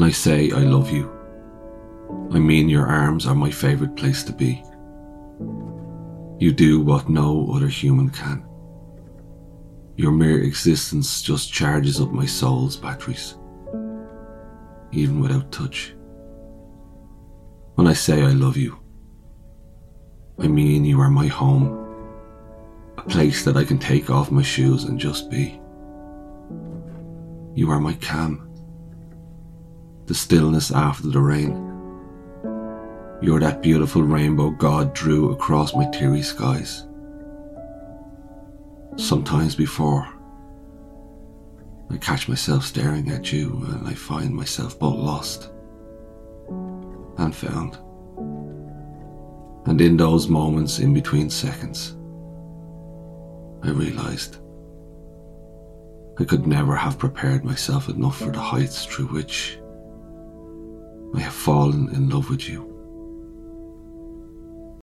When I say I love you, I mean your arms are my favourite place to be. You do what no other human can. Your mere existence just charges up my soul's batteries, even without touch. When I say I love you, I mean you are my home, a place that I can take off my shoes and just be. You are my calm, the stillness after the rain. You're that beautiful rainbow God drew across my teary skies. Sometimes before, I catch myself staring at you and I find myself both lost and found. And in those moments in between seconds, I realized I could never have prepared myself enough for the heights through which fallen in love with you.